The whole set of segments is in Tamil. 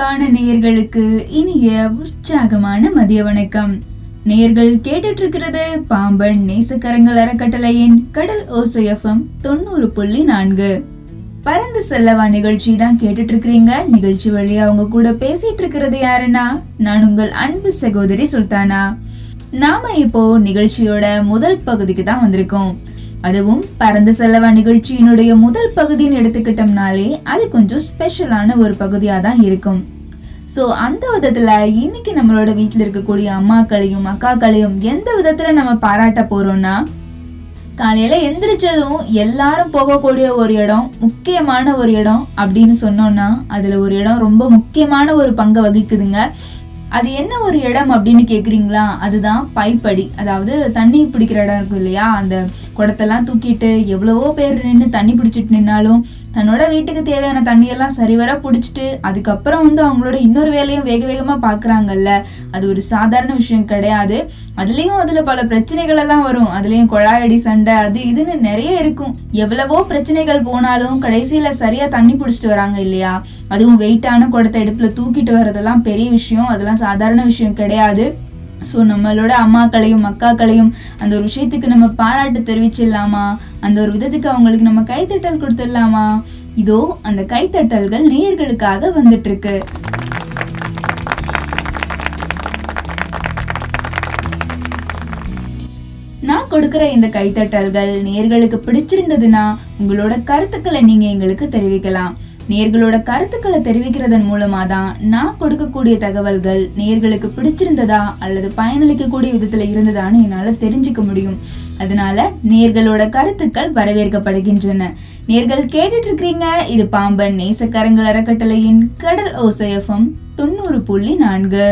அன்பான நேயர்களுக்கு இனிய உற்சாகமான மதிய வணக்கம். நேயர்கள் கேட்டுட்டு இருக்கிறது பாம்பன் நேசக்கரங்கள் அறக்கட்டளையின் கடல் ஓசையஃபம் தொண்ணூறு புள்ளி நான்கு. பறந்து செல்லவா நிகழ்ச்சி தான் கேட்டுட்டு இருக்கிறீங்க நிகழ்ச்சி வழியா அவங்க கூட பேசிட்டு இருக்கிறது யாருன்னா நான் உங்கள் அன்பு சகோதரி சுல்தானா. நாம இப்போ நிகழ்ச்சியோட முதல் பகுதிக்கு தான் வந்திருக்கோம். அதுவும் பறந்து செல்லவா நிகழ்ச்சியினுடைய முதல் பகுதின்னு எடுத்துக்கிட்டோம்னாலே அது கொஞ்சம் ஸ்பெஷலான ஒரு பகுதியாக தான் இருக்கும். ஸோ அந்த விதத்தில் இன்னைக்கு நம்மளோட வீட்டில் இருக்கக்கூடிய அம்மாக்களையும் அக்காக்களையும் எந்த விதத்தில் நம்ம பாராட்ட போகிறோம்னா காலையில் எந்திரிச்சதும் எல்லாரும் போகக்கூடிய ஒரு இடம் முக்கியமான ஒரு இடம் அப்படின்னு சொன்னோம்னா அதில் ஒரு இடம் ரொம்ப முக்கியமான ஒரு பங்கை வகிக்குதுங்க. அது என்ன ஒரு இடம் அப்படின்னு கேட்குறீங்களா அதுதான் பைப்படி. அதாவது தண்ணி பிடிக்கிற இடம் இருக்கும் இல்லையா? அந்த குடத்தெல்லாம் தூக்கிட்டு எவ்வளவோ பேர் நின்று தண்ணி பிடிச்சிட்டு நின்னாலும் தன்னோட வீட்டுக்கு தேவையான தண்ணியெல்லாம் சரிவர பிடிச்சிட்டு அதுக்கப்புறம் வந்து அவங்களோட இன்னொரு வேலையும் வேக வேகமாக பார்க்குறாங்கல்ல அது ஒரு சாதாரண விஷயம் கிடையாது. அதுலேயும் அதில் பல பிரச்சனைகள் எல்லாம் வரும். அதுலேயும் குழாயடி சண்டை அது இதுன்னு நிறைய இருக்கும். எவ்வளவோ பிரச்சனைகள் போனாலும் கடைசியில் சரியாக தண்ணி பிடிச்சிட்டு வராங்க இல்லையா? அதுவும் வெயிட்டான குடத்தை இடுப்புல தூக்கிட்டு வர்றதெல்லாம் பெரிய விஷயம். அதெல்லாம் சாதாரண விஷயம் கிடையாது. ஸோ நம்மளோட அம்மாக்களையும் அக்காக்களையும் அந்த ஒரு விஷயத்துக்கு நம்ம பாராட்டு தெரிவிச்சிடலாமா? அந்த ஒரு விதத்துக்கு அவங்களுக்கு நம்ம கைத்தட்டல் கொடுத்துடலாமா? இதோ அந்த கைத்தட்டல்கள் நேயர்களுக்காக வந்துட்டு இருக்கு நான் கொடுக்கிற இந்த கைத்தட்டல்கள் நேர்களுக்கு பிடிச்சிருந்ததுன்னா உங்களோட கருத்துக்களை நீங்க எங்களுக்கு தெரிவிக்கலாம். நேர்களோட கருத்துக்களை தெரிவிக்கிறதன் மூலமா தான் நான் கொடுக்கக்கூடிய தகவல்கள் நேர்களுக்கு பிடிச்சிருந்ததா அல்லது பயனளிக்கக்கூடிய விதத்துல இருந்ததான்னு என்னால தெரிஞ்சுக்க முடியும். அதனால நேர்களோட கருத்துக்கள் வரவேற்கப்படுகின்றன. நேர்கள் கேட்டுட்டு இருக்கிறீங்க இது பாம்பன் நேசக்கரங்கள் அறக்கட்டளையின் கடல் ஓசையஃபம் தொண்ணூறு புள்ளி நான்கு.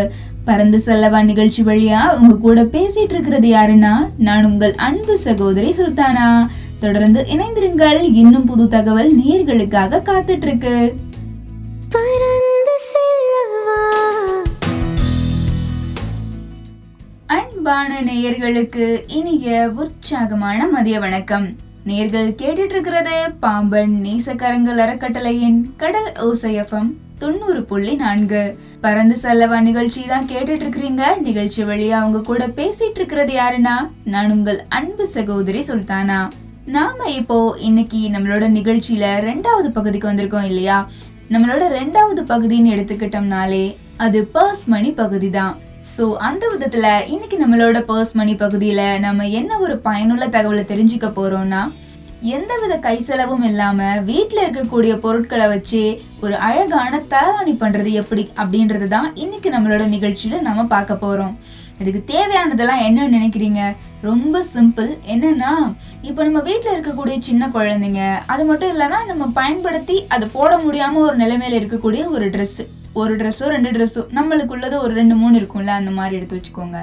பறந்து செல்லவா நிகழ்ச்சி வழியா உங்க கூட பேசிட்டு இருக்கிறது யாருன்னா நான் உங்கள் அன்பு சகோதரி சுல்தானா. தொடர்ந்து இணைந்திருங்கள். இன்னும் புது தகவல் நேர்களுக்காக காத்துட்டு இருக்கு அன்பான நேயர்களுக்கு இனிய உற்சாகமான மதிய வணக்கம். நேர்கள் கேட்டுட்டு இருக்கிறது பாம்பன் நேசக்கரங்கள் அறக்கட்டளையின் கடல் ஓசையஃபம் தொண்ணூறு புள்ளி நான்கு. பறந்து செல்லவா நிகழ்ச்சி தான் கேட்டுட்டு இருக்கிறீங்க நிகழ்ச்சி வழியா அவங்க கூட பேசிட்டு இருக்கிறது யாருன்னா நான் உங்கள் அன்பு சகோதரி சுல்தானா. நாம இப்போ இன்னைக்கு நம்மளோட நிகழ்ச்சியில ரெண்டாவது பகுதிக்கு வந்திருக்கோம் இல்லையா? நம்மளோட ரெண்டாவது பகுதின்னு எடுத்துக்கிட்டோம்னாலே அது பர்ஸ் மணி பகுதி தான் ஸோ அந்த விதத்துல இன்னைக்கு நம்மளோட பர்ஸ் மணி பகுதியில நம்ம என்ன ஒரு பயனுள்ள தகவலை தெரிஞ்சுக்க போறோம்னா எந்தவித கை செலவும் இல்லாம வீட்டில் இருக்கக்கூடிய பொருட்களை வச்சு ஒரு அழகான தலவாணி பண்றது எப்படி அப்படின்றது தான் இன்னைக்கு நம்மளோட நிகழ்ச்சியில நம்ம பார்க்க போறோம். இதுக்கு தேவையானதெல்லாம் என்ன நினைக்கிறீங்க? ரொம்ப சிம்பிள் என்னன்னா இப்போ நம்ம வீட்டில் இருக்கக்கூடிய சின்ன குழந்தைங்க அது மட்டும் இல்லைன்னா நம்ம பயன்படுத்தி அதை போட முடியாமல் ஒரு நிலைமையில இருக்கக்கூடிய ஒரு ட்ரெஸ்ஸு ஒரு ட்ரெஸ்ஸோ ரெண்டு ட்ரெஸ்ஸோ நம்மளுக்குள்ளது ஒரு ரெண்டு மூணு இருக்கும்ல அந்த மாதிரி எடுத்து வச்சுக்கோங்க.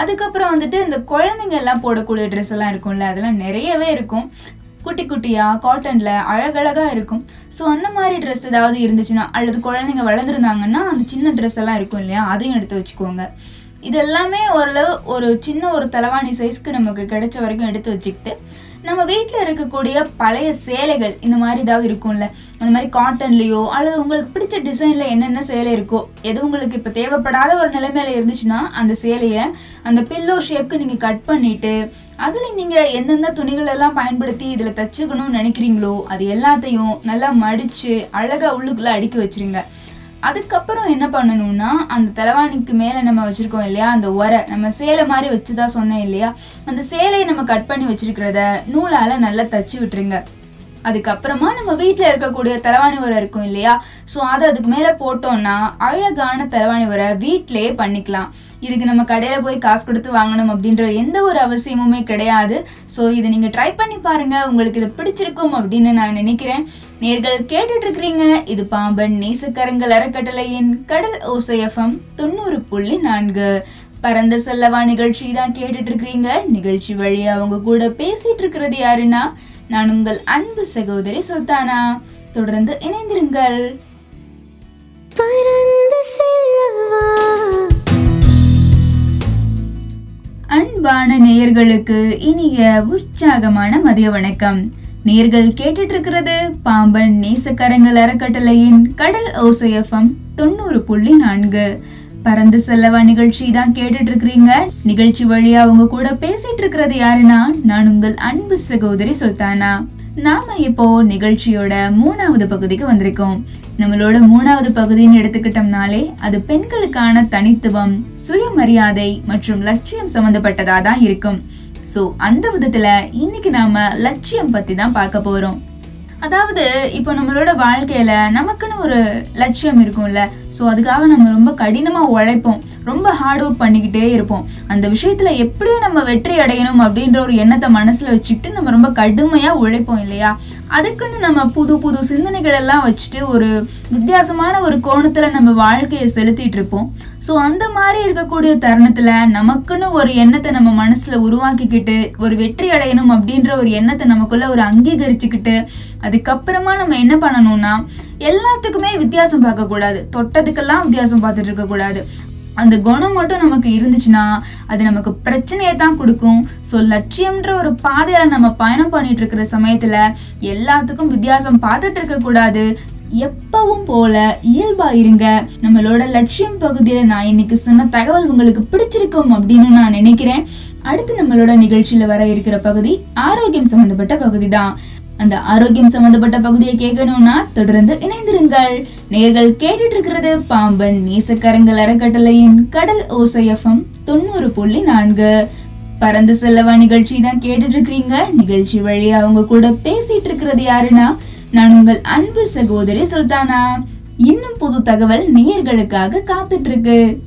அதுக்கப்புறம் வந்துட்டு இந்த குழந்தைங்க எல்லாம் போடக்கூடிய ட்ரெஸ் எல்லாம் இருக்கும்ல அதெல்லாம் நிறையவே இருக்கும். குட்டி குட்டியா காட்டன்ல அழகழகா இருக்கும். ஸோ அந்த மாதிரி ட்ரெஸ் ஏதாவது இருந்துச்சுன்னா அல்லது குழந்தைங்க வளர்ந்துருந்தாங்கன்னா அந்த சின்ன ட்ரெஸ் எல்லாம் இருக்கும் இல்லையா அதையும் எடுத்து வச்சுக்கோங்க. இது எல்லாமே ஓரளவு ஒரு சின்ன ஒரு தலவாணி சைஸ்க்கு நமக்கு கிடைச்ச வரைக்கும் எடுத்து வச்சுக்கிட்டு நம்ம வீட்டில் இருக்கக்கூடிய பழைய சேலைகள் இந்த மாதிரி ஏதாவது இருக்கும்ல? அந்த மாதிரி காட்டன்லேயோ அல்லது உங்களுக்கு பிடிச்ச டிசைனில் என்னென்ன சேலை இருக்கோ எது உங்களுக்கு இப்போ தேவைப்படாத ஒரு நிலைமையில இருந்துச்சுன்னா அந்த சேலையை அந்த பில்லோ ஷேப்க்கு நீங்கள் கட் பண்ணிவிட்டு அதில் நீங்கள் எந்தெந்த துணிகள் எல்லாம் பயன்படுத்தி இதில் தச்சுக்கணும்னு நினைக்கிறீங்களோ அது எல்லாத்தையும் நல்லா மடித்து அழகாக உள்ளுக்குள்ளே அடுக்கி வச்சிருங்க. அதுக்கப்புறம் என்ன பண்ணணும்னா அந்த தலைவாணிக்கு மேலே நம்ம வச்சுருக்கோம் இல்லையா அந்த உரை நம்ம சேலை மாதிரி வச்சு தான் சொன்னேன் இல்லையா அந்த சேலையை நம்ம கட் பண்ணி வச்சுருக்கிறத நூலால் நல்லா தச்சு விட்டுருங்க. அதுக்கப்புறமா நம்ம வீட்டில் இருக்கக்கூடிய தலைவாணி உரை இருக்கும் இல்லையா? ஸோ அதை அதுக்கு மேலே போட்டோம்னா அழகான தலைவாணி உரை வீட்டிலேயே பண்ணிக்கலாம். இதுக்கு நம்ம கடையில் போய் காசு கொடுத்து வாங்கணும் அப்படின்ற எந்த ஒரு அவசியமுமே கிடையாது. ஸோ இதை நீங்கள் ட்ரை பண்ணி பாருங்க. உங்களுக்கு இது பிடிச்சிருக்கும் அப்படின்னு நான் நினைக்கிறேன். நேர்கள் கேட்டுட்ருக்கிறீங்க. இது பாம்பன் நேசக்கரங்கள் அறக்கட்டளையின் கடல் ஓசையஃபம் தொண்ணூறு புள்ளி நான்கு. பரந்த செல்லவா நிகழ்ச்சி தான் கேட்டுட்ருக்கிறீங்க. நிகழ்ச்சி வழியாக அவங்க கூட பேசிகிட்டு இருக்கிறது யாருன்னா நான் உங்கள் அன்பு சகோதரி சுல்தானா. தொடர்ந்து இணைந்திருங்கள். அன்பான நேயர்களுக்கு இனிய உற்சாகமான மதிய வணக்கம். நேர்கள் கேட்டுட்டு இருக்கிறது பாம்பன் நேசக்கரங்கள் அறக்கட்டளையின் கடல் ஓசையஃபம் தொண்ணூறு புள்ளி நான்கு. பறந்து செல்லவா நிகழ்ச்சி தான் கேட்டுட்டு இருக்கிறீங்க நிகழ்ச்சி வழியா அவங்க கூட பேசிட்டு இருக்கிறது யாருன்னா நான் உங்கள் அன்பு சகோதரி சுல்தானா. நாம இப்போ நிகழ்ச்சியோட மூணாவது பகுதிக்கு வந்திருக்கோம். நம்மளோட மூணாவது பகுதின்னு எடுத்துக்கிட்டோம்னாலே அது பெண்களுக்கான தனித்துவம் சுயமரியாதை மற்றும் லட்சியம் சம்பந்தப்பட்டதா தான் இருக்கும். சோ அந்த விதத்துல இன்னைக்கு நாம லட்சியம் பத்தி தான் பார்க்க போறோம். அதாவது இப்போ நம்மளோட வாழ்க்கையில நமக்குன்னு ஒரு லட்சியம் இருக்கும்ல. ஸோ அதுக்காக நம்ம ரொம்ப கடினமா உழைப்போம். ரொம்ப ஹார்ட் ஒர்க் பண்ணிக்கிட்டே இருப்போம். அந்த விஷயத்துல எப்படியும் நம்ம வெற்றி அடையணும் அப்படின்ற ஒரு எண்ணத்தை மனசுல வச்சுக்கிட்டு நம்ம ரொம்ப கடுமையா உழைப்போம் இல்லையா? அதுக்குன்னு நம்ம புது புது சிந்தனைகள் எல்லாம் வச்சுட்டு ஒரு வித்தியாசமான ஒரு கோணத்துல நம்ம வாழ்க்கையை செலுத்திட்டு இருப்போம். ஸோ அந்த மாதிரி இருக்கக்கூடிய தருணத்தில் நமக்குன்னு ஒரு எண்ணத்தை நம்ம மனசில் உருவாக்கிக்கிட்டு ஒரு வெற்றி அடையணும் அப்படின்ற ஒரு எண்ணத்தை நமக்குள்ள ஒரு அங்கீகரிச்சுக்கிட்டு அதுக்கப்புறமா நம்ம என்ன பண்ணணும்னா எல்லாத்துக்குமே வித்தியாசம் பார்க்கக்கூடாது. தொட்டதுக்கெல்லாம் வித்தியாசம் பார்த்துட்டு இருக்கக்கூடாது. அந்த குணம் மட்டும் நமக்கு இருந்துச்சுன்னா அது நமக்கு பிரச்சனையை தான் கொடுக்கும். ஸோ லட்சியம்ன்ற ஒரு பாதையில் நம்ம பயணம் பண்ணிட்டு இருக்கிற சமயத்தில் எல்லாத்துக்கும் வித்தியாசம் பார்த்துட்டு இருக்கக்கூடாது. எப்பவும் போல இயல்பா இருங்க. நம்மளோட லட்சியம் பகுதியில நான் இன்னைக்கு சொன்ன தகவல் உங்களுக்கு பிடிச்சிருக்கும் அப்படின்னு நான் நினைக்கிறேன். அடுத்து நம்மளோட நிகழ்ச்சியில வர இருக்கிற பகுதி ஆரோக்கியம் சம்பந்தப்பட்ட பகுதி தான் அந்த ஆரோக்கியம் சம்பந்தப்பட்ட பகுதியை கேட்கணும்னா தொடர்ந்து இணைந்திருங்கள். நேர்கள் கேட்டுட்டு இருக்கிறது பாம்பன் நேசக்கரங்கள் அறக்கட்டளையின் கடல் ஓசையம் தொண்ணூறு புள்ளி நான்கு. பறந்து செல்லவா நிகழ்ச்சி தான் கேட்டுட்டு இருக்கிறீங்க. நிகழ்ச்சி வழியா அவங்க கூட பேசிட்டு இருக்கிறது யாருன்னா நான் உங்கள் அன்பு சகோதரி சுல்தானா. இன்னும் புது தகவல் நேயர்களுக்காக காத்துட்டு இருக்கு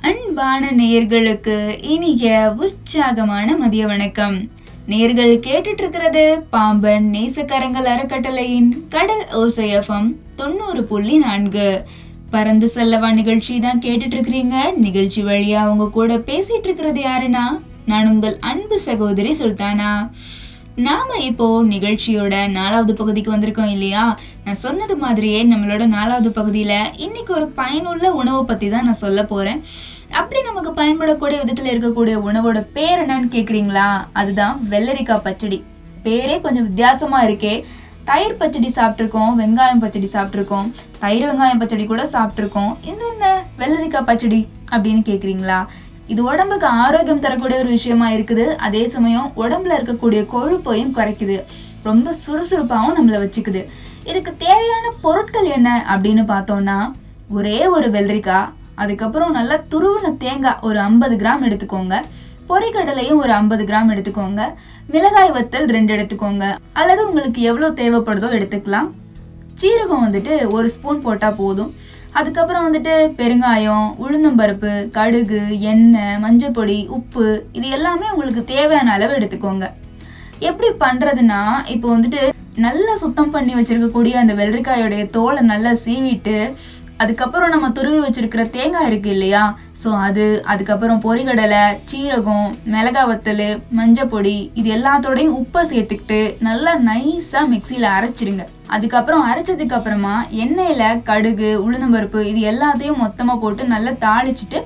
அன்பான நேயர்களுக்கு இனிய உற்சாகமான மதிய வணக்கம். நேர்கள் கேட்டுட்டு இருக்கிறது பாம்பன் நேசக்கரங்கள் அறக்கட்டளையின் கடல் ஓசையஃபம் தொண்ணூறு புள்ளி நான்கு. பறந்து செல்லவா நிகழ்ச்சி தான் கேட்டுட்டு இருக்கிறீங்க நிகழ்ச்சி வழியா அவங்க கூட பேசிட்டு இருக்கிறது யாருன்னா? நான் உங்கள் அன்பு சகோதரி சுல்தானா. நாம இப்போ நிகழ்ச்சியோட நாலாவது பகுதிக்கு வந்திருக்கோம் இல்லையா? நான் சொன்னது மாதிரியே நம்மளோட நாலாவது பகுதியில இன்னைக்கு ஒரு பயனுள்ள உணவை பத்தி தான் நான் சொல்ல போறேன். அப்படி நமக்கு பயன்படக்கூடிய விதத்துல இருக்கக்கூடிய உணவோட பேர் என்னன்னு கேக்குறீங்களா? அதுதான் வெள்ளரிக்காய் பச்சடி. பேரே கொஞ்சம் வித்தியாசமா இருக்கே. தயிர் பச்சடி சாப்பிட்ருக்கோம் வெங்காயம் பச்சடி சாப்பிட்ருக்கோம் தயிர் வெங்காயம் பச்சடி கூட சாப்பிட்ருக்கோம் இது என்ன வெள்ளரிக்காய் பச்சடி அப்படின்னு கேட்குறீங்களா இது உடம்புக்கு ஆரோக்கியம் தரக்கூடிய ஒரு விஷயமா இருக்குது. அதே சமயம் உடம்புல இருக்கக்கூடிய கொழுப்பையும் குறைக்குது. ரொம்ப சுறுசுறுப்பாகவும் நம்மளை வச்சுக்குது. இதுக்கு தேவையான பொருட்கள் என்ன அப்படின்னு பார்த்தோம்னா ஒரே ஒரு வெள்ளரிக்காய் அதுக்கப்புறம் நல்லா துருவின தேங்காய் ஒரு ஐம்பது கிராம் எடுத்துக்கோங்க. பொரிக்கடலையும் ஒரு ஐம்பது கிராம் எடுத்துக்கோங்க. மிளகாய் வத்தல் ரெண்டு எடுத்துக்கோங்க. அல்லது உங்களுக்கு எவ்வளோ தேவைப்படுதோ எடுத்துக்கலாம். சீரகம் வந்துட்டு ஒரு ஸ்பூன் போட்டால் போதும். அதுக்கப்புறம் வந்துட்டு பெருங்காயம் உளுந்தம்பருப்பு கடுகு எண்ணெய் மஞ்சப்பொடி உப்பு இது எல்லாமே உங்களுக்கு தேவையான அளவு எடுத்துக்கோங்க. எப்படி பண்ணுறதுன்னா இப்போ வந்துட்டு நல்லா சுத்தம் பண்ணி வச்சுருக்கக்கூடிய அந்த வெள்ளரிக்காயோடைய தோலை நல்லா சீவிட்டு அதுக்கப்புறம் நம்ம துருவி வச்சுருக்கிற தேங்காய் இருக்குது இல்லையா ஸோ அது அதுக்கப்புறம் பொரிகடலை சீரகம் மிளகா வத்தல் மஞ்சப்பொடி இது எல்லாத்தோடையும் உப்பை சேர்த்துக்கிட்டு நல்லா நைஸாக மிக்சியில் அரைச்சிருங்க. அதுக்கப்புறம் அரைச்சதுக்கு அப்புறமா எண்ணெயில் கடுகு உளுந்தம்பருப்பு இது எல்லாத்தையும் மொத்தமாக போட்டு நல்லா தாளிச்சிட்டு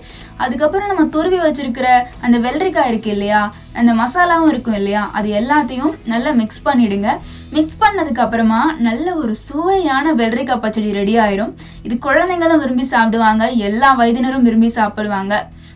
அதுக்கப்புறம் நம்ம துருவி வச்சிருக்கிற அந்த வெள்ளரிக்காய் இருக்கு இல்லையா அந்த மசாலாவும் இருக்கும் இல்லையா அது எல்லாத்தையும் நல்லா மிக்ஸ் பண்ணிடுங்க. மிக்ஸ் பண்ணதுக்கு அப்புறமா நல்ல ஒரு சுவையான வெள்ளரிக்காய் பச்சடி ரெடி ஆயிரும். இது குழந்தைங்களும் விரும்பி சாப்பிடுவாங்க எல்லா வயதினரும் விரும்பி சாப்பிடுவாங்க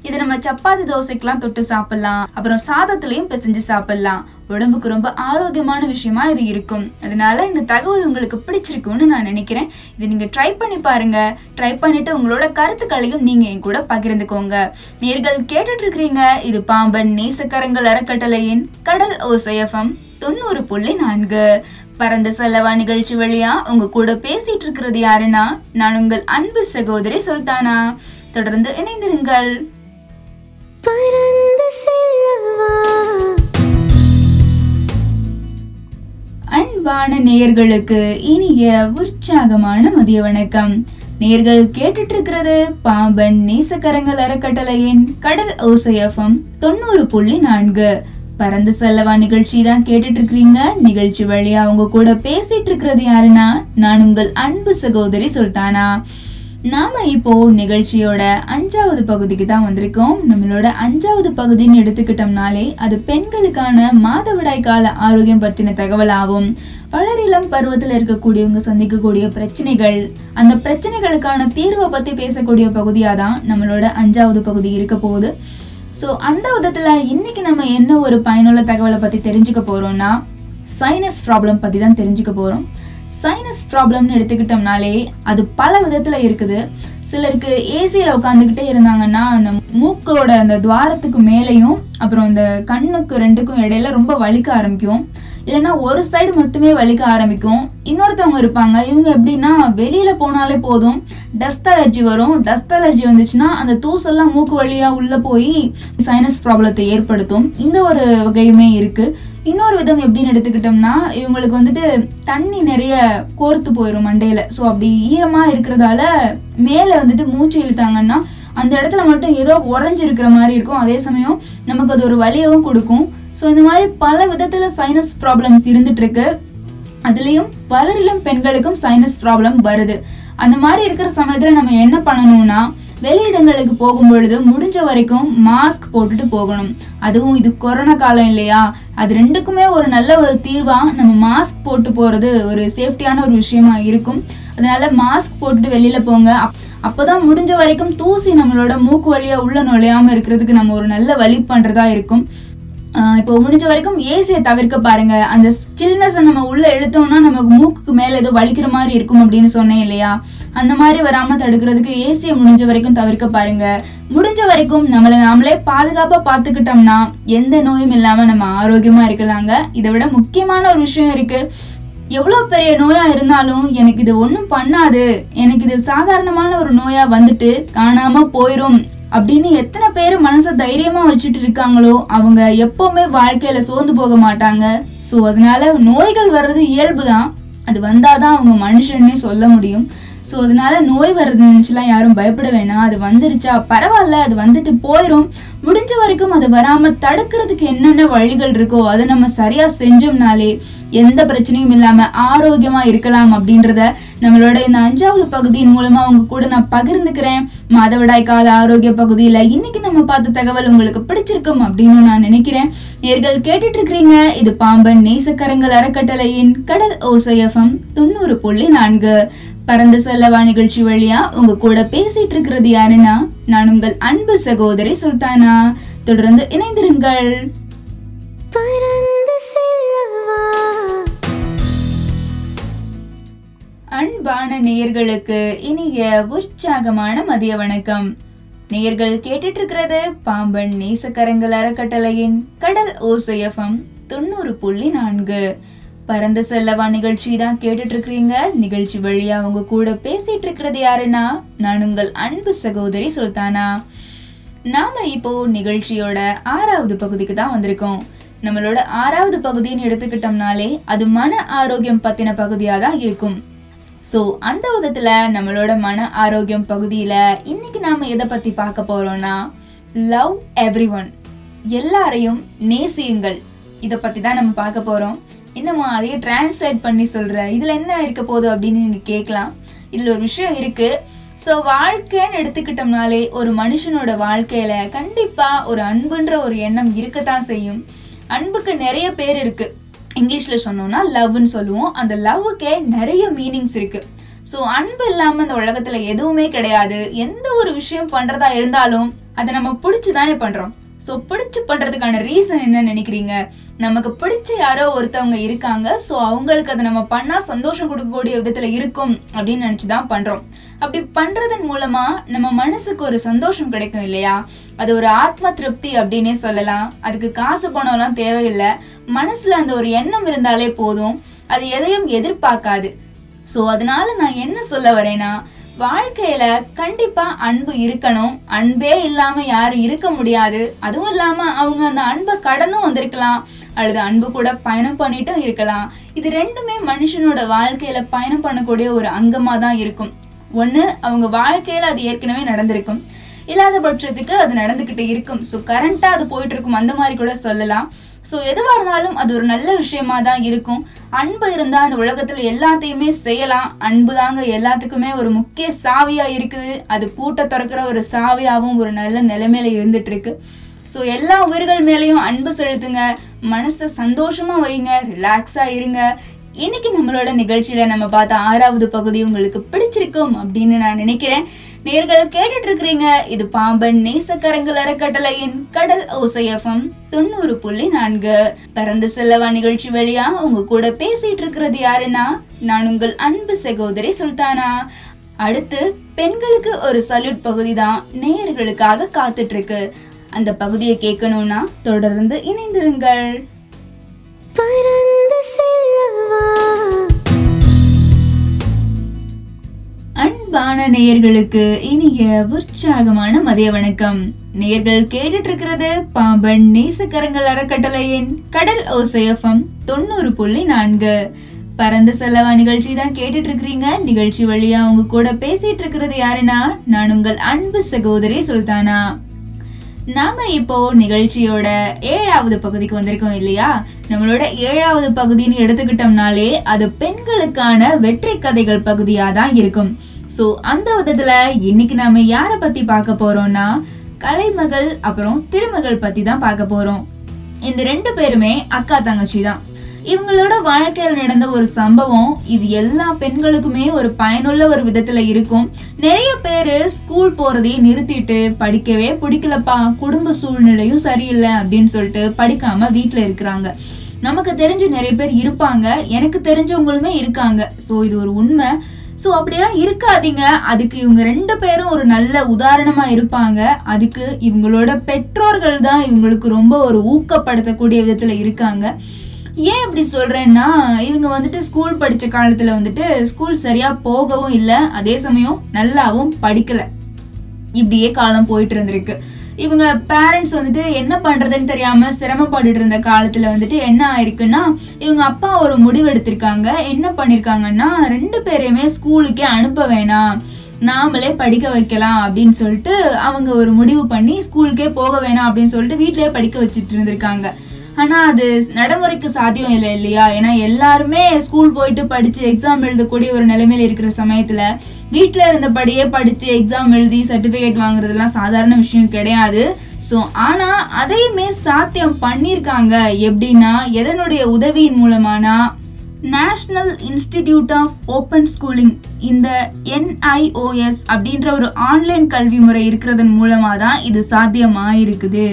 இது நம்ம சப்பாத்தி தோசைக்கெல்லாம் தொட்டு சாப்பிடலாம். அப்புறம் சாதத்திலையும் பிசைஞ்சு சாப்பிடலாம். உடம்புக்கு ரொம்ப ஆரோக்கியமான விஷயமா இது இருக்கும். அதனால இந்த தகவல் உங்களுக்கு பிடிச்சிருக்கும்னு நான் நினைக்கிறேன். இது நீங்க ட்ரை பண்ணி பாருங்க. ட்ரை பண்ணிட்டு உங்களோட கருத்துக்களையும் நீங்க என் கூட பகிர்ந்துக்கோங்க. நேர்கள் கேட்டுட்டு இருக்கிறீங்க இது பாம்பன் நேசக்கரங்கள் அறக்கட்டளையின் கடல் ஓசையஃபம் தொண்ணூறு புள்ளி நான்கு. பரந்த செல்லவா நிகழ்ச்சி வழியா உங்க கூட பேசிட்டு இருக்கிறது யாருன்னா நான் உங்கள் அன்பு சகோதரி சுல்தானா. தொடர்ந்து இணைந்திருங்கள். அன்பான நேயர்களுக்கு இனிய உற்சாகமான மதிய வணக்கம். நேர்கள் கேட்டுட்டு இருக்கிறது பாம்பன் நேசக்கரங்கள் அறக்கட்டளையின் கடல் ஓசையஃபம் தொண்ணூறு புள்ளி நான்கு. பறந்து செல்லவா நிகழ்ச்சி தான் கேட்டுட்டு இருக்கிறீங்க நிகழ்ச்சி வழியா அவங்க கூட பேசிட்டு இருக்கிறது யாருன்னா நான் உங்கள் அன்பு சகோதரி சுல்தானா. நாம இப்போ நிகழ்ச்சியோட அஞ்சாவது பகுதிக்கு தான் வந்திருக்கோம். நம்மளோட அஞ்சாவது பகுதின்னு எடுத்துக்கிட்டோம்னாலே அது பெண்களுக்கான மாதவிடாய் கால ஆரோக்கியம் பற்றின தகவலாகும். வளரிளம் பருவத்தில் இருக்கக்கூடியவங்க சந்திக்கக்கூடிய பிரச்சனைகள் அந்த பிரச்சனைகளுக்கான தீர்வை பற்றி பேசக்கூடிய பகுதியாக தான் நம்மளோட அஞ்சாவது பகுதி இருக்க போகுது. ஸோ அந்த விதத்தில் இன்னைக்கு நம்ம என்ன ஒரு பயனுள்ள தகவலை பற்றி தெரிஞ்சுக்க போகிறோம்னா சைனஸ் ப்ராப்ளம் பற்றி தான் தெரிஞ்சுக்க போகிறோம் சைனஸ் ப்ராப்ளம்னு எடுத்துக்கிட்டோம்னாலே அது பல விதத்தில் இருக்குது. சிலருக்கு ஏசியில் உட்காந்துக்கிட்டே இருந்தாங்கன்னா அந்த மூக்கோட அந்த துவாரத்துக்கு மேலேயும் அப்புறம் இந்த கண்ணுக்கு ரெண்டுக்கும் இடையில ரொம்ப வலிக்க ஆரம்பிக்கும். இல்லைன்னா ஒரு சைடு மட்டுமே வலிக்க ஆரம்பிக்கும். இன்னொருத்தவங்க இருப்பாங்க இவங்க எப்படின்னா வெளியில் போனாலே போதும் டஸ்ட் அலர்ஜி வரும். டஸ்ட் அலர்ஜி வந்துச்சுன்னா அந்த தூசெல்லாம் மூக்கு வழியாக உள்ளே போய் சைனஸ் ப்ராப்ளத்தை ஏற்படுத்தும். இந்த ஒரு வகையுமே இருக்குது இன்னொரு விதம் எப்படின்னு எடுத்துக்கிட்டோம்னா இவங்களுக்கு வந்துட்டு தண்ணி நிறைய கோர்த்து போயிடும் மண்டையில. ஸோ அப்படி ஈரமா இருக்கிறதால மேலே வந்துட்டு மூச்சு இழுத்தாங்கன்னா அந்த இடத்துல மட்டும் ஏதோ உறைஞ்சிருக்கிற மாதிரி இருக்கும். அதே சமயம் நமக்கு அது ஒரு வலியவும் கொடுக்கும். ஸோ இந்த மாதிரி பல விதத்துல சைனஸ் ப்ராப்ளம்ஸ் இருந்துட்டு இருக்கு அதுலேயும் வளரிளம் பெண்களுக்கும் சைனஸ் ப்ராப்ளம் வருது. அந்த மாதிரி இருக்கிற சமயத்துல நம்ம என்ன பண்ணணும்னா வெளியிடங்களுக்கு போகும் பொழுது முடிஞ்ச வரைக்கும் மாஸ்க் போட்டுட்டு போகணும். அதுவும் இது கொரோனா காலம் இல்லையா? அது ரெண்டுக்குமே ஒரு நல்ல ஒரு தீர்வா நம்ம மாஸ்க் போட்டு போறது ஒரு சேஃப்டியான ஒரு விஷயமா இருக்கும். அதனால மாஸ்க் போட்டுட்டு வெளியில போங்க. அப்போதான் முடிஞ்ச வரைக்கும் தூசி நம்மளோட மூக்கு வழியா உள்ள நுழையாம இருக்கிறதுக்கு நம்ம ஒரு நல்ல வழி பண்றதா இருக்கும். இப்போ முடிஞ்ச வரைக்கும் ஏசியை தவிர்க்க பாருங்க. அந்த சில்னஸை நம்ம உள்ள இழுத்தோம்னா நமக்கு மூக்குக்கு மேல ஏதோ வலிக்கிற மாதிரி இருக்கும் அப்படின்னு சொன்னேன் இல்லையா? அந்த மாதிரி வராம தடுக்கிறதுக்கு ஏசியை முடிஞ்ச வரைக்கும் தவிர்க்க பாருங்க. முடிஞ்ச வரைக்கும் நம்மளை நாமளே பாதுகாப்பா பார்த்துக்கிட்டோம்னா எந்த நோயும் இல்லாம நம்ம ஆரோக்கியமா இருக்கலாங்க. இதை விட முக்கியமான ஒரு விஷயம் இருக்கு. எவ்வளோ பெரிய நோயா இருந்தாலும் எனக்கு இது ஒன்றும் பண்ணாது. எனக்கு இது சாதாரணமான ஒரு நோயா வந்துட்டு காணாம போயிரும் அப்படின்னு எத்தனை பேர் மனசை தைரியமா வச்சுட்டு இருக்காங்களோ அவங்க எப்பவுமே வாழ்க்கையில சோர்ந்து போக மாட்டாங்க. ஸோ அதனால நோய்கள் வர்றது இயல்பு தான் அது வந்தாதான் அவங்க மனுஷன்னே சொல்ல முடியும். ஸோ அதனால நோய் வருதுன்னுச்சுலாம் யாரும் பயப்பட வேணாம். அது வந்துருச்சா? பரவாயில்ல அது வந்துட்டு போயிடும் முடிஞ்ச வரைக்கும் அது வராம தடுக்கிறதுக்கு என்னென்ன வழிகள் இருக்கோ அதை நம்ம சரியா செஞ்சோம்னாலே எந்த பிரச்சனையும் இல்லாமல் ஆரோக்கியமா இருக்கலாம் அப்படின்றத நம்மளோட இந்த அஞ்சாவது பகுதியின் மூலமாக உங்க கூட நான் பகிர்ந்துக்கிறேன். மாதவிடாய் கால ஆரோக்கிய பகுதியில் இன்னைக்கு நம்ம பார்த்த தகவல் உங்களுக்கு பிடிச்சிருக்கும் அப்படின்னு நான் நினைக்கிறேன். நேர்கள் கேட்டுட்டு இருக்கிறீங்க இது பாம்பன் நேசக்கரங்கள் அறக்கட்டளையின் கடல் ஓசையஃபம் தொண்ணூறு புள்ளி நான்கு. பறந்து செல்லவா நிகழ்ச்சி வழியா உங்க கூட பேசிட்டு இருக்கிறது யாருன்னா நான் உங்கள் அன்பு சகோதரி சுல்தானா. தொடர்ந்து இணைந்திருங்கள். அன்பான நேயர்களுக்கு இனிய உற்சாகமான மதிய வணக்கம். நேயர்கள் கேட்டுட்டு இருக்கிறது பாம்பன் நேசக்கரங்கள் அறக்கட்டளையின் கடல் ஓசையஃபம் தொண்ணூறு புள்ளி நான்கு. பறந்து செல்லவா நிகழ்ச்சி தான் கேட்டுட்டு இருக்கிறீங்க நிகழ்ச்சி வழியா அவங்க கூட பேசிட்டு இருக்கிறது யாருன்னா நான் உங்கள் அன்பு சகோதரி சுல்தானா. நாம இப்போ நிகழ்ச்சியோட ஆறாவது பகுதிக்கு தான் வந்திருக்கோம். நம்மளோட ஆறாவது பகுதின்னு எடுத்துக்கிட்டோம்னாலே அது மன ஆரோக்கியம் பத்தின பகுதியா தான் இருக்கும். ஸோ அந்த விதத்துல நம்மளோட மன ஆரோக்கியம் பகுதியில இன்னைக்கு நாம எதை பத்தி பார்க்க போறோம்னா லவ் எவ்ரி ஒன் எல்லாரையும் நேசியுங்கள். இதை பத்தி தான் நம்ம பார்க்க போறோம். என்னம்மா அதையே டிரான்ஸ்லேட் பண்ணி சொல்கிற இதில் என்ன இருக்க போகுது அப்படின்னு நீங்கள் கேட்கலாம். இதில் ஒரு விஷயம் இருக்குது ஸோ வாழ்க்கைன்னு எடுத்துக்கிட்டோம்னாலே ஒரு மனுஷனோட வாழ்க்கையில் கண்டிப்பாக ஒரு அன்புன்ற ஒரு எண்ணம் இருக்கத்தான் செய்யும். அன்புக்கு நிறைய பேர் இருக்குது இங்கிலீஷில் சொன்னோம்னா லவ்னு சொல்லுவோம். அந்த லவ்வுக்கே நிறைய மீனிங்ஸ் இருக்குது ஸோ அன்பு இல்லாமல் இந்த உலகத்தில் எதுவுமே கிடையாது. எந்த ஒரு விஷயம் பண்ணுறதா இருந்தாலும் அதை நம்ம பிடிச்சி தானே பண்ணுறோம் ஸோ பிடிச்சி பண்ணுறதுக்கான ரீசன் என்ன நினைக்கிறீங்க? நமக்கு பிடிச்ச யாரோ ஒருத்தவங்க இருக்காங்க ஸோ அவங்களுக்கு அதை நம்ம பண்ணால் சந்தோஷம் கொடுக்கக்கூடிய விதத்தில் இருக்கும் அப்படின்னு நினச்சி தான் பண்ணுறோம் அப்படி பண்ணுறதன் மூலமாக நம்ம மனசுக்கு ஒரு சந்தோஷம் கிடைக்கும் இல்லையா? அது ஒரு ஆத்ம திருப்தி அப்படின்னே சொல்லலாம். அதுக்கு காசு பணம்லாம் தேவையில்லை. மனசில் அந்த ஒரு எண்ணம் இருந்தாலே போதும். அது எதையும் எதிர்பார்க்காது. ஸோ அதனால நான் என்ன சொல்ல வரேன்னா வாழ்க்கையில கண்டிப்பா அன்பு இருக்கணும். அன்பே இல்லாம யாரும் இருக்க முடியாது. அதுவும் இல்லாம அவங்க அந்த அன்பை கடனும் வந்திருக்கலாம். அல்லது அன்பு கூட பயணம் பண்ணிட்டும் இருக்கலாம். இது ரெண்டுமே மனுஷனோட வாழ்க்கையில பயணம் பண்ணக்கூடிய ஒரு அங்கமா தான் இருக்கும். ஒண்ணு அவங்க வாழ்க்கையில அது ஏற்கனவே நடந்திருக்கும். இல்லாத பட்சத்துக்கு அது நடந்துகிட்டு இருக்கும். ஸோ கரண்டா அது போயிட்டு இருக்கும். அந்த மாதிரி கூட சொல்லலாம். ஸோ எதுவாக இருந்தாலும் அது ஒரு நல்ல விஷயமா தான் இருக்கும். அன்பு இருந்தால் அந்த உலகத்தில் எல்லாத்தையுமே செய்யலாம். அன்பு தாங்க எல்லாத்துக்குமே ஒரு முக்கிய சாவியாக இருக்குது. அது பூட்டை திறக்கிற ஒரு சாவியாகவும் ஒரு நல்ல நிலைமையில இருந்துட்டு இருக்கு ஸோ எல்லா உயிர்கள் மேலேயும் அன்பு செலுத்துங்க. மனசை சந்தோஷமாக வைங்க. ரிலாக்ஸாக இருங்க. இன்னைக்கு நம்மளோட நிகழ்ச்சியில நம்ம பார்த்த ஆறாவது பகுதி உங்களுக்கு பிடிச்சிருக்கும் அப்படின்னு நான் நினைக்கிறேன். நேர்கள் கேட்டுட்டு இருக்கிறீங்க இது பாம்பன் நேசக்கரங்கள் அறக்கட்டளையின் கடல் ஓசையம் தொண்ணூறு புள்ளி நான்கு. பறந்து செல்லவா நிகழ்ச்சி வழியா உங்க கூட பேசிட்டு இருக்கிறது யாருன்னா நான் உங்கள் அன்பு சகோதரி சுல்தானா. அடுத்து பெண்களுக்கு ஒரு சல்யூட் பகுதி தான் நேயர்களுக்காக காத்துட்டு இருக்கு அந்த பகுதியை கேட்கணும்னா தொடர்ந்து இணைந்திருங்கள். செல்லவா அன்பான நேயர்களுக்கு இனிய உற்சாகமான மதிய வணக்கம். நேயர்கள் கேட்டுட்டு இருக்கிறது பாம்பன் நேசக்கரங்கள் அறக்கட்டளையின் கடல் ஓசையஃபம் தொண்ணூறு புள்ளி நான்கு. பரந்த செல்லவா நிகழ்ச்சி தான் கேட்டுட்டு இருக்கிறீங்க நிகழ்ச்சி வழியா உங்க கூட பேசிட்டு இருக்கிறது யாருன்னா நான் உங்கள் அன்பு சகோதரி சுல்தானா. நாம இப்போ நிகழ்ச்சியோட ஏழாவது பகுதிக்கு வந்திருக்கோம் இல்லையா? நம்மளோட ஏழாவது பகுதின்னு எடுத்துக்கிட்டோம்னாலே அது பெண்களுக்கான வெற்றி கதைகள் பகுதியா தான் இருக்கும். சோ அந்த விதத்துல இன்னைக்கு நாம யார பத்தி பார்க்க போறோம்னா கலைமகள் அப்புறம் திருமகள் பத்தி தான் பார்க்க போறோம். இந்த ரெண்டு பேருமே அக்கா தங்கச்சி தான். இவங்களோட வாழ்க்கையில் நடந்த ஒரு சம்பவம் இது எல்லா பெண்களுக்குமே ஒரு பயனுள்ள ஒரு விதத்துல இருக்கும். நிறைய பேரு ஸ்கூல் போறதையே நிறுத்திட்டு படிக்கவே பிடிக்கலப்பா குடும்ப சூழ்நிலையும் சரியில்லை அப்படின்னு சொல்லிட்டு படிக்காம வீட்டுல இருக்கிறாங்க. நமக்கு தெரிஞ்சு நிறைய பேர் இருப்பாங்க எனக்கு தெரிஞ்சவங்களுமே இருக்காங்க. ஸோ இது ஒரு உண்மை. ஸோ அப்படியெல்லாம் இருக்காதீங்க. அதுக்கு இவங்க ரெண்டு பேரும் ஒரு நல்ல உதாரணமாக இருப்பாங்க. அதுக்கு இவங்களோட பெற்றோர்கள் தான் இவங்களுக்கு ரொம்ப ஒரு ஊக்கப்படுத்தக்கூடிய விதத்தில் இருக்காங்க. ஏன் இப்படி சொல்கிறேன்னா இவங்க வந்துட்டு ஸ்கூல் படித்த காலத்தில் வந்துட்டு ஸ்கூல் சரியாக போகவும் இல்லை அதே சமயம் நல்லாவும் படிக்கலை. இப்படியே காலம் போயிட்டு இருந்திருக்கு. இவங்க பேரண்ட்ஸ் வந்துட்டு என்ன பண்ணுறதுன்னு தெரியாமல் சிரமப்பட்டுட்டு இருந்த காலத்தில் வந்துட்டு என்ன ஆயிருக்குன்னா இவங்க அப்பா ஒரு முடிவு எடுத்திருக்காங்க. என்ன பண்ணியிருக்காங்கன்னா ரெண்டு பேரையுமே ஸ்கூலுக்கே அனுப்ப வேணாம். நாமளே படிக்க வைக்கலாம் அப்படின்னு சொல்லிட்டு அவங்க ஒரு முடிவு பண்ணி ஸ்கூலுக்கே போக வேணாம் அப்படின்னு சொல்லிட்டு வீட்டிலேயே படிக்க வச்சுட்டு இருந்திருக்காங்க. ஆனா அது நடைமுறைக்கு சாத்தியம் இல்லை இல்லையா? ஏன்னா எல்லாருமே ஸ்கூல் போயிட்டு படிச்சு எக்ஸாம் எழுதக்கூடிய ஒரு நிலைமையில இருக்கிற சமயத்துல வீட்டில் இருந்தபடியே படிச்சு எக்ஸாம் எழுதி சர்டிபிகேட் வாங்குறதெல்லாம் சாதாரண விஷயம் கிடையாது. ஸோ ஆனா அதையுமே சாத்தியம் பண்ணியிருக்காங்க. எப்படின்னா எதனுடைய உதவியின் மூலமானா national institute of open schooling இந்த என்ஐஓஎஸ் அப்படின்ற ஒரு ஆன்லைன் கல்வி முறை இருக்கிறதன் மூலமாக தான் இது சாத்தியமாக இருக்குது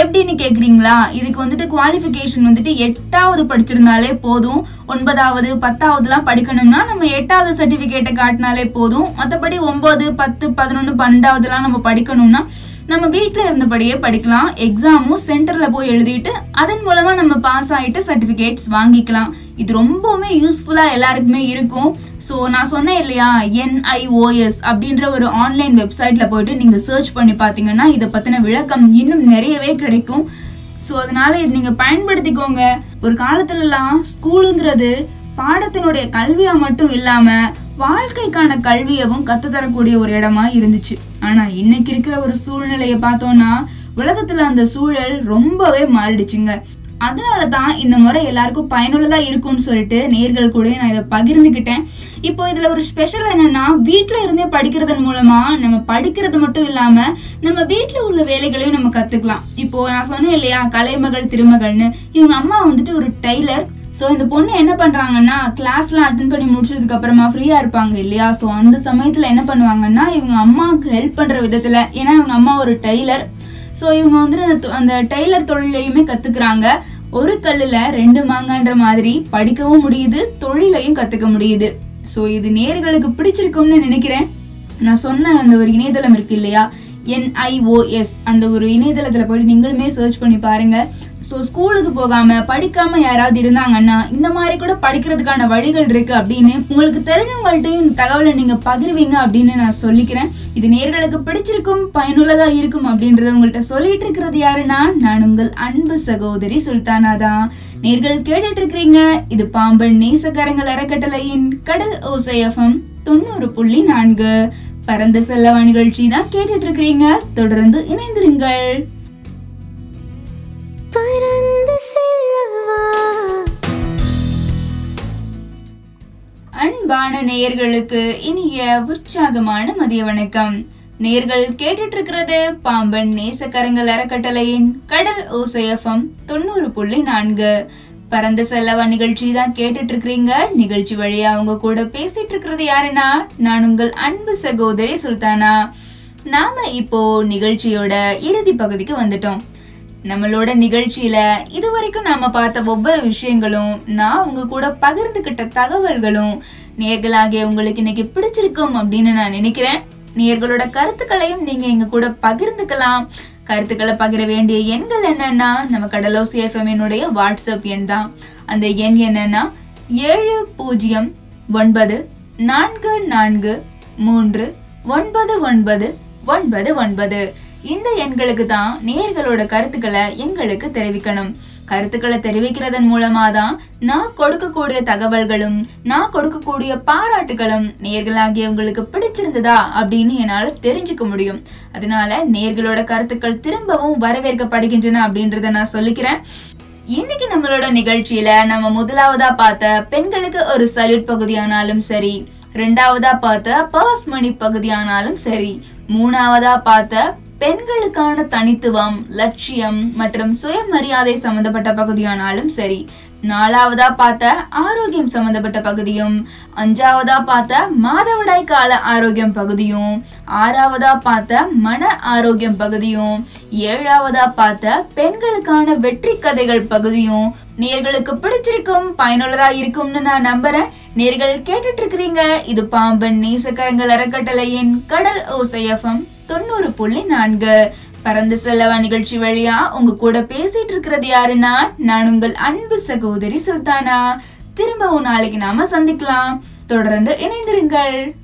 எப்படின்னு கேக்குறீங்களா? இதுக்கு வந்துட்டு குவாலிஃபிகேஷன் வந்துட்டு எட்டாவது படிச்சிருந்தாலே போதும். ஒன்பதாவது பத்தாவதுலாம் படிக்கணும்னா நம்ம எட்டாவது சர்டிஃபிகேட்டை காட்டினாலே போதும். மற்றபடி ஒன்பது பத்து பதினொன்று பன்னெண்டாவதுலாம் நம்ம படிக்கணும்னா நம்ம வீட்டில் இருந்தபடியே படிக்கலாம். எக்ஸாமும் சென்டரில் போய் எழுதிட்டு அதன் மூலமாக நம்ம பாஸ் ஆகிட்டு சர்டிஃபிகேட்ஸ் வாங்கிக்கலாம். இது ரொம்பவுமே யூஸ்ஃபுல்லாக எல்லாருக்குமே இருக்கும். ஸோ நான் சொன்னேன் இல்லையா என்ஐஓஎஸ் அப்படின்ற ஒரு ஆன்லைன் வெப்சைட்டில் போயிட்டு நீங்கள் சர்ச் பண்ணி பார்த்தீங்கன்னா இதை பற்றின விளக்கம் இன்னும் நிறையவே கிடைக்கும். ஸோ அதனால் இது நீங்கள் பயன்படுத்திக்கோங்க. ஒரு காலத்துலலாம் ஸ்கூலுங்கிறது பாடத்தினுடைய கல்வியாக மட்டும் இல்லாமல் வாழ்க்கைக்கான கல்வியவும் கத்துத்தரக்கூடிய ஒரு இடமா இருந்துச்சு. ஆனா இன்னைக்கு இருக்கிற ஒரு சூழ்நிலையை பார்த்தோம்னா உலகத்துல அந்த சூழல் ரொம்பவே மாறிடுச்சுங்க. அதனால தான் இந்த முறை எல்லாருக்கும் பயனுள்ளதா இருக்கும்னு சொல்லிட்டு நேர்கள் கூட நான் இதை பகிர்ந்துக்கிட்டேன் இப்போ இதுல ஒரு ஸ்பெஷல் என்னன்னா வீட்டுல இருந்தே படிக்கிறதன் மூலமா நம்ம படிக்கிறது மட்டும் இல்லாம நம்ம வீட்டுல உள்ள வேலைகளையும் நம்ம கத்துக்கலாம். இப்போ நான் சொன்னேன் இல்லையா கலைமகள் திருமகள்னு. இவங்க அம்மா வந்துட்டு ஒரு டெய்லர் ஸோ இந்த பொண்ணு என்ன பண்ணுறாங்கன்னா கிளாஸ்லாம் அட்டன் பண்ணி முடிச்சதுக்கு அப்புறமா ஃப்ரீயாக இருப்பாங்க இல்லையா? ஸோ அந்த சமயத்தில் என்ன பண்ணுவாங்கன்னா இவங்க அம்மாவுக்கு ஹெல்ப் பண்ணுற விதத்தில் ஏன்னா இவங்க அம்மா ஒரு டெய்லர் ஸோ இவங்க வந்துட்டு அந்த அந்த டெய்லர் தொழிலையுமே கற்றுக்குறாங்க ஒரு கல்லில் ரெண்டு மாங்கான்ற மாதிரி படிக்கவும் முடியுது தொழிலையும் கற்றுக்க முடியுது. ஸோ இது நேர்களுக்கு பிடிச்சிருக்கும்னு நினைக்கிறேன். நான் சொன்ன அந்த ஒரு இணையதளம் இருக்கு இல்லையா? என்ஐஓஎஸ் அந்த ஒரு இணையதளத்தில் போயிட்டு நீங்களுமே சர்ச் பண்ணி பாருங்க. ஸோ ஸ்கூலுக்கு போகாம படிக்காம யாராவது இருந்தாங்கன்னா இந்த மாதிரி கூட படிக்கிறதுக்கான வழிகள் இருக்கு அப்படின்னு உங்களுக்கு தெரிஞ்சவங்கள்ட்டையும் இந்த தகவலை நீங்க பகிர்வீங்க அப்படின்னு நான் சொல்லிக்கிறேன். இது நேர்களுக்கு பிடிச்சிருக்கும் பயனுள்ளதா இருக்கும் அப்படின்றத உங்கள்கிட்ட சொல்லிட்டு இருக்கிறது யாருன்னா நான் உங்கள் அன்பு சகோதரி சுல்தானா தான். நேர்கள் கேட்டுட்டு இருக்கிறீங்க இது பாம்பன் நேசக்காரங்கள் அறக்கட்டளையின் கடல் ஓசையம் தொண்ணூறு புள்ளி நான்கு. பரந்த செல்லவா நிகழ்ச்சி தான் கேட்டுட்டு இருக்கிறீங்க. தொடர்ந்து இணைந்திருங்கள். அன்பான நேயர்களுக்கு இனிய உற்சாகமான மதிய வணக்கம். நேர்கள் கேட்டுட்டு இருக்கிறது பாம்பன் நேசக்கரங்கள் அறக்கட்டளையின் கடல் ஓசையஃபம் தொண்ணூறு புள்ளி நான்கு. பரந்த செல்லவா நிகழ்ச்சி தான் கேட்டுட்டு இருக்கிறீங்க நிகழ்ச்சி வழியா அவங்க கூட பேசிட்டு இருக்கிறது யாருன்னா நான் உங்கள் அன்பு சகோதரி சுல்தானா. நாம இப்போ நிகழ்ச்சியோட இறுதி பகுதிக்கு வந்துட்டோம். நம்மளோட நிகழ்ச்சியில இதுவரைக்கும் நாம பார்த்த ஒவ்வொரு விஷயங்களும் நான் உங்க கூட பகிர்ந்துகிட்ட தகவல்களும் நேர்களாகிய உங்களுக்கு இன்னைக்கு பிடிச்சிருக்கும் அப்படின்னு நான் நினைக்கிறேன். நேர்களோட கருத்துக்களையும் நீங்க எங்க கூட பகிர்ந்துக்கலாம். கருத்துக்களை பகிர வேண்டிய எண்கள் என்னன்னா நம்ம கடலோசி எஃப்எம்னுடைய வாட்ஸ்அப் எண் தான். அந்த எண் என்னன்னா ஏழு பூஜ்ஜியம் ஒன்பது நான்கு நான்கு மூன்று ஒன்பது ஒன்பது ஒன்பது ஒன்பது. இந்த எண்களுக்கு தான் நேர்களோட கருத்துக்களை எங்களுக்கு தெரிவிக்கணும். கருத்துக்களை தெரிவிக்கிறதன் மூலமா தான் நான் கொடுக்கக்கூடிய தகவல்களும் நான் கொடுக்கக்கூடிய பாராட்டுகளும் நேர்களாகிய உங்களுக்கு பிடிச்சிருந்ததா அப்படின்னு என்னால் தெரிஞ்சுக்க முடியும். அதனால நேர்களோட கருத்துக்கள் திரும்பவும் வரவேற்கப்படுகின்றன அப்படின்றத நான் சொல்லிக்கிறேன். இன்னைக்கு நம்மளோட நிகழ்ச்சியில நம்ம முதலாவதா பார்த்த பெண்களுக்கு ஒரு சல்யூட் பகுதியானாலும் சரி ரெண்டாவதா பார்த்த பர்ஸ் மணி பகுதியானாலும் சரி மூணாவதா பார்த்த பெண்களுக்கான தனித்துவம் லட்சியம் மற்றும் சுயமரியாதை சம்பந்தப்பட்ட பகுதியானாலும் சரி. நாலாவதா பார்த்த ஆரோக்கியம் சம்பந்தப்பட்ட பகுதியும் அஞ்சாவதா பார்த்த மாதவிடாய் கால ஆரோக்கியம் பகுதியும் ஆறாவதா பார்த்த மன ஆரோக்கியம் பகுதியும் ஏழாவதா பார்த்த பெண்களுக்கான வெற்றி கதைகள் பகுதியும் நேர்களுக்கு பிடிச்சிருக்கும் பயனுள்ளதா இருக்கும்னு நான் நம்புறேன். நேர்கள் கேட்டுட்டு இருக்கிறீங்க. இது பாம்பன் நேசக்கரங்கள் அறக்கட்டளையின் கடல் ஓசையஃபம் தொண்ணூறு புள்ளி நான்கு. பறந்து செல்லவா நிகழ்ச்சி வழியா உங்க கூட பேசிட்டு இருக்கிறது யாருன்னா நான் உங்கள் அன்பு சகோதரி சுல்தானா. திரும்பவும் நாளைக்கு நாம சந்திக்கலாம். தொடர்ந்து இணைந்திருங்கள்.